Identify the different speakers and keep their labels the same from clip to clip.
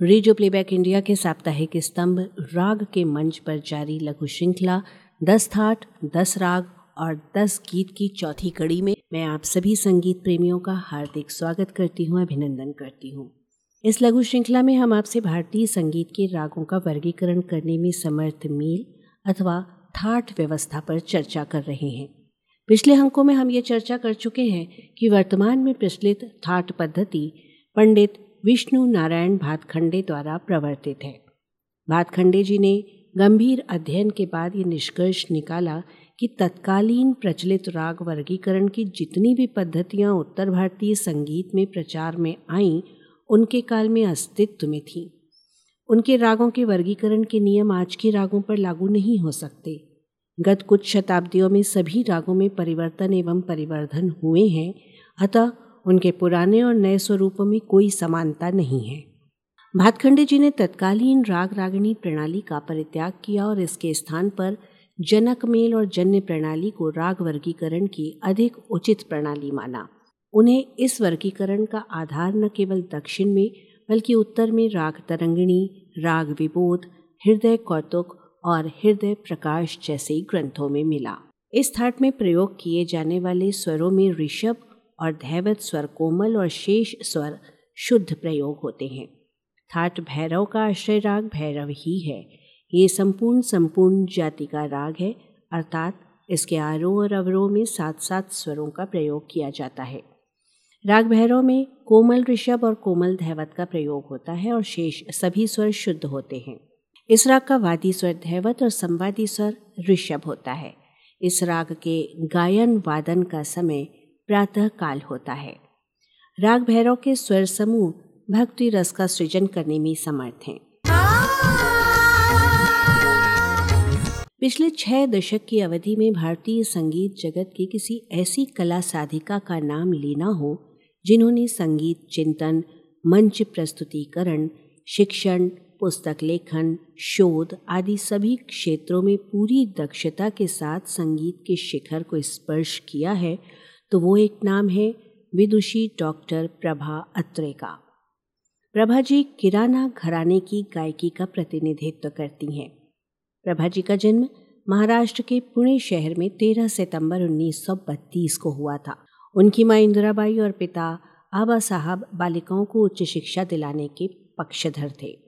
Speaker 1: Radio playback India के साप्ताहिक स्तंभ राग के मंच पर जारी लघु श्रृंखला, दस थाट, दस राग और दस गीत की चौथी कड़ी में मैं आप सभी संगीत प्रेमियों का हार्दिक स्वागत करती हूँ, अभिनंदन करती हूँ। इस लघु श्रृंखला में हम आपसे भारतीय संगीत के रागों का वर्गीकरण करने में समर्थ मील अथवा थाट व्यवस्था पर चर्चा कर रहे हैं। पिछले अंकों में हम ये चर्चा कर चुके हैं कि वर्तमान में प्रचलित थाट पद्धति पंडित विष्णु नारायण भातखंडे द्वारा प्रवर्तित है। भातखंडे जी ने गंभीर अध्ययन के बाद ये निष्कर्ष निकाला कि तत्कालीन प्रचलित राग वर्गीकरण की जितनी भी पद्धतियाँ उत्तर भारतीय संगीत में प्रचार में आईं, उनके काल में अस्तित्व में थीं। उनके रागों के वर्गीकरण के नियम आज के रागों पर लागू नहीं हो सकते। गत कुछ शताब्दियों में सभी रागों में परिवर्तन एवं परिवर्धन हुए हैं, अतः उनके पुराने और नए स्वरूपों में कोई समानता नहीं है। भातखंडे जी ने तत्कालीन राग रागिणी प्रणाली का परित्याग किया और इसके स्थान पर जनक मेल और जन्य प्रणाली को राग वर्गीकरण की अधिक उचित प्रणाली माना। उन्हें इस वर्गीकरण का आधार न केवल दक्षिण में, बल्कि उत्तर में राग तरंगिणी, राग विबोध, हृदय कौतुक और हृदय प्रकाश जैसे ग्रंथों में मिला। इस थाट में प्रयोग किए जाने वाले स्वरों में ऋषभ और धैवत स्वर कोमल और शेष स्वर शुद्ध प्रयोग होते हैं। थाट भैरव का आश्रय राग भैरव ही है। ये संपूर्ण संपूर्ण जाति का राग है, अर्थात इसके आरोह और अवरोह में सात सात स्वरों का प्रयोग किया जाता है। राग भैरव में कोमल ऋषभ और कोमल धैवत का प्रयोग होता है और शेष सभी स्वर शुद्ध होते हैं। इस राग का वादी स्वर धैवत और संवादी स्वर ऋषभ होता है। इस राग के गायन वादन का समय प्रातः काल होता है। राग भैरव के स्वर समूह भक्ति रस का सृजन करने में समर्थ हैं। पिछले छह दशक की अवधि में भारतीय संगीत जगत की किसी ऐसी कला साधिका का नाम लेना हो, जिन्होंने संगीत चिंतन, मंच प्रस्तुतिकरण, शिक्षण, पुस्तक लेखन, शोध आदि सभी क्षेत्रों में पूरी दक्षता के साथ संगीत के शिखर को स्पर्श किया है तो वो एक नाम है विदुषी डॉक्टर प्रभा अत्रे का प्रभा जी किराना घराने की गायकी का प्रतिनिधित्व करती हैं। प्रभा जी का जन्म महाराष्ट्र के पुणे शहर में 13 सितंबर 1932 को हुआ था। उनकी माँ इंदिराबाई और पिता आबा साहब बालिकाओं को उच्च शिक्षा दिलाने के पक्षधर थे।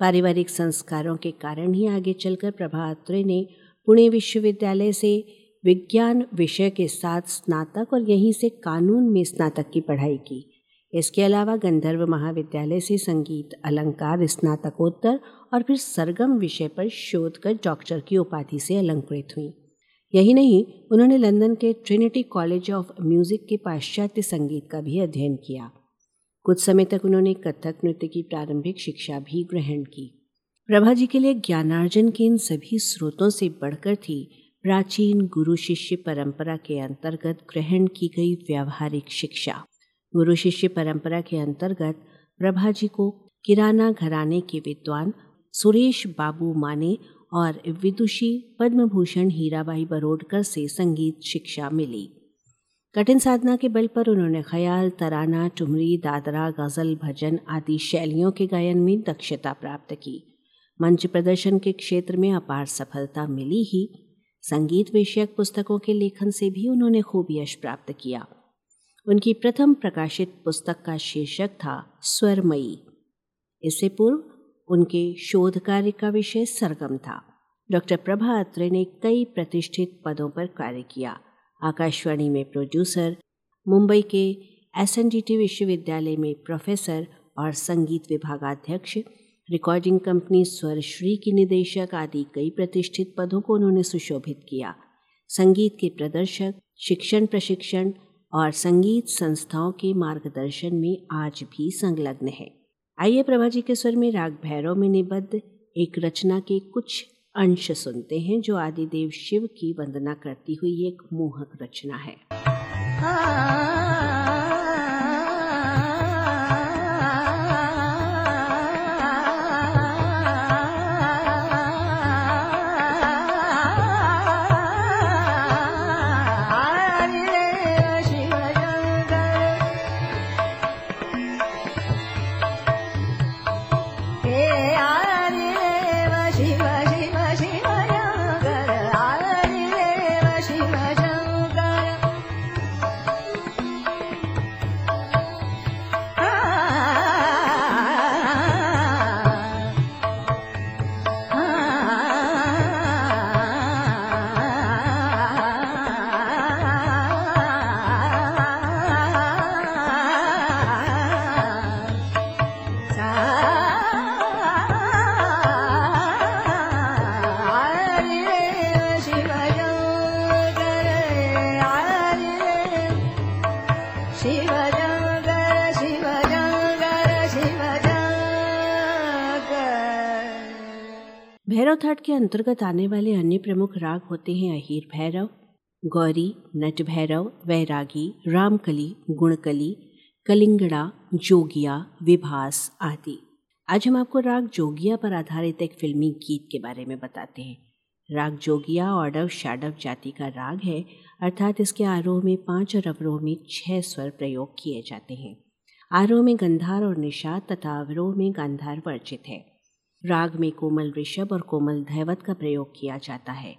Speaker 1: पारिवारिक संस्कारों के कारण ही आगे चलकर प्रभा अत्रे ने पुणे विश्वविद्यालय से विज्ञान विषय के साथ स्नातक और यहीं से कानून में स्नातक की पढ़ाई की। इसके अलावा गंधर्व महाविद्यालय से संगीत, अलंकार, स्नातकोत्तर और फिर सरगम विषय पर शोध कर डॉक्टर की उपाधि से अलंकृत हुई। यही नहीं, उन्होंने लंदन के ट्रिनिटी कॉलेज ऑफ़ म्यूज़िक के पाश्चात्य संगीत का भी अध्ययन किया। कुछ समय तक उन्होंने कथक नृत्य की प्रारंभिक शिक्षा भी ग्रहण की। प्रभा जी के लिए ज्ञानार्जन के इन सभी स्रोतों से बढ़कर थी प्राचीन गुरु शिष्य परंपरा के अंतर्गत ग्रहण की गई व्यावहारिक शिक्षा। गुरु शिष्य परंपरा के अंतर्गत प्रभा जी को किराना घराने के विद्वान सुरेश बाबू माने और विदुषी पद्मभूषण हीराबाई बरोडकर से संगीत शिक्षा मिली। कठिन साधना के बल पर उन्होंने ख्याल, तराना, टुमरी, दादरा, गज़ल, भजन आदि शैलियों के गायन में दक्षता प्राप्त की। मंच प्रदर्शन के क्षेत्र में अपार सफलता मिली ही संगीत विषयक पुस्तकों के लेखन से भी उन्होंने खूब यश प्राप्त किया। उनकी प्रथम प्रकाशित पुस्तक का शीर्षक था, स्वरमयी। इससे पूर्व उनके शोध कार्य का विषय सरगम था। डॉक्टर प्रभा अत्रे ने कई प्रतिष्ठित पदों पर कार्य किया। आकाशवाणी में प्रोड्यूसर, मुंबई के एस विश्वविद्यालय में प्रोफेसर और संगीत विभागाध्यक्ष रिकॉर्डिंग कंपनी स्वरश्री की निदेशक आदि कई प्रतिष्ठित पदों को उन्होंने सुशोभित किया। संगीत के प्रदर्शक, शिक्षण प्रशिक्षण और संगीत संस्थाओं के मार्गदर्शन में आज भी संलग्न है। आइए प्रभा जी के स्वर में राग भैरव में निबद्ध एक रचना के कुछ अंश सुनते हैं, जो आदिदेव शिव की वंदना करती हुई एक मोहक रचना है। भैरव थाट के अंतर्गत आने वाले अन्य प्रमुख राग होते हैं अहीर भैरव, गौरी, नट भैरव, वैरागी, रामकली, गुणकली, कलिंगड़ा, जोगिया, विभास आदि। आज हम आपको राग जोगिया पर आधारित एक फिल्मी गीत के बारे में बताते हैं। राग जोगिया ऑर्डव शाडव जाति का राग है, अर्थात इसके आरोह में पाँच और अवरोह में छह स्वर प्रयोग किए जाते हैं। आरोह में गंधार और निषाद तथा अवरोह में गांधार वर्जित है। राग में कोमल ऋषभ और कोमल धैवत का प्रयोग किया जाता है।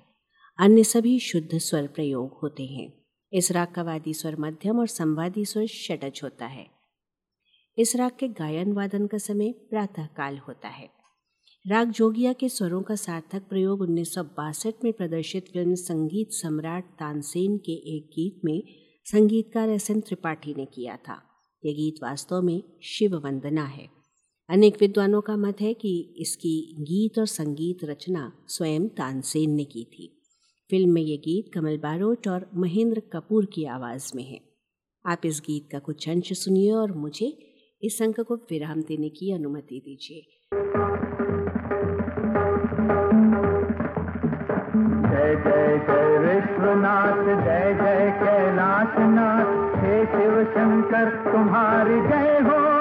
Speaker 1: अन्य सभी शुद्ध स्वर प्रयोग होते हैं। इस राग का वादी स्वर मध्यम और संवादी स्वर षटज होता है। इस राग के गायन वादन का समय प्रातः काल होता है। राग जोगिया के स्वरों का सार्थक प्रयोग उन्नीस सौ बासठ में प्रदर्शित फ़िल्म संगीत सम्राट तानसेन के एक गीत में संगीतकार एस एन त्रिपाठी ने किया था। यह गीत वास्तव में शिव वंदना है। अनेक विद्वानों का मत है कि इसकी गीत और संगीत रचना स्वयं तानसेन ने की थी। फ़िल्म में ये गीत कमल बारोट और महेंद्र कपूर की आवाज़ में है। आप इस गीत का कुछ अंश सुनिए और मुझे इस अंक को विराम देने की अनुमति दीजिए।
Speaker 2: जय जय जय विश्वनाथ, जय जय हे शिव शंकर तुम्हारी जय हो।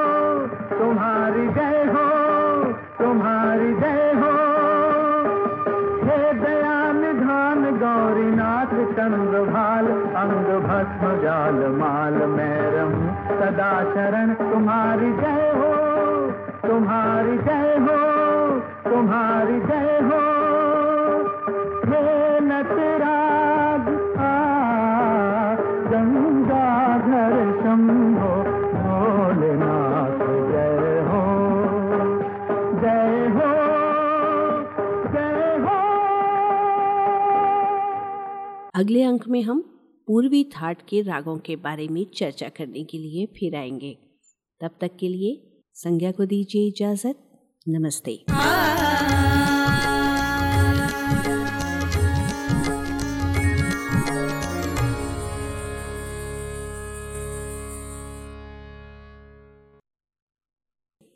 Speaker 2: तुम्हारी जय हो, तुम्हारी जय हो। हे दया निधान गौरीनाथ चंद्र भाल अंग भस्म जाल माल मैरम सदा शरण तुम्हारी जय हो, तुम्हारी जय हो, तुम्हारी जय हे।
Speaker 1: अगले अंक में हम पूर्वी थाट के रागों के बारे में चर्चा करने के लिए फिर आएँगे। तब तक के लिए संज्ञा को दीजिए इजाज़त। नमस्ते।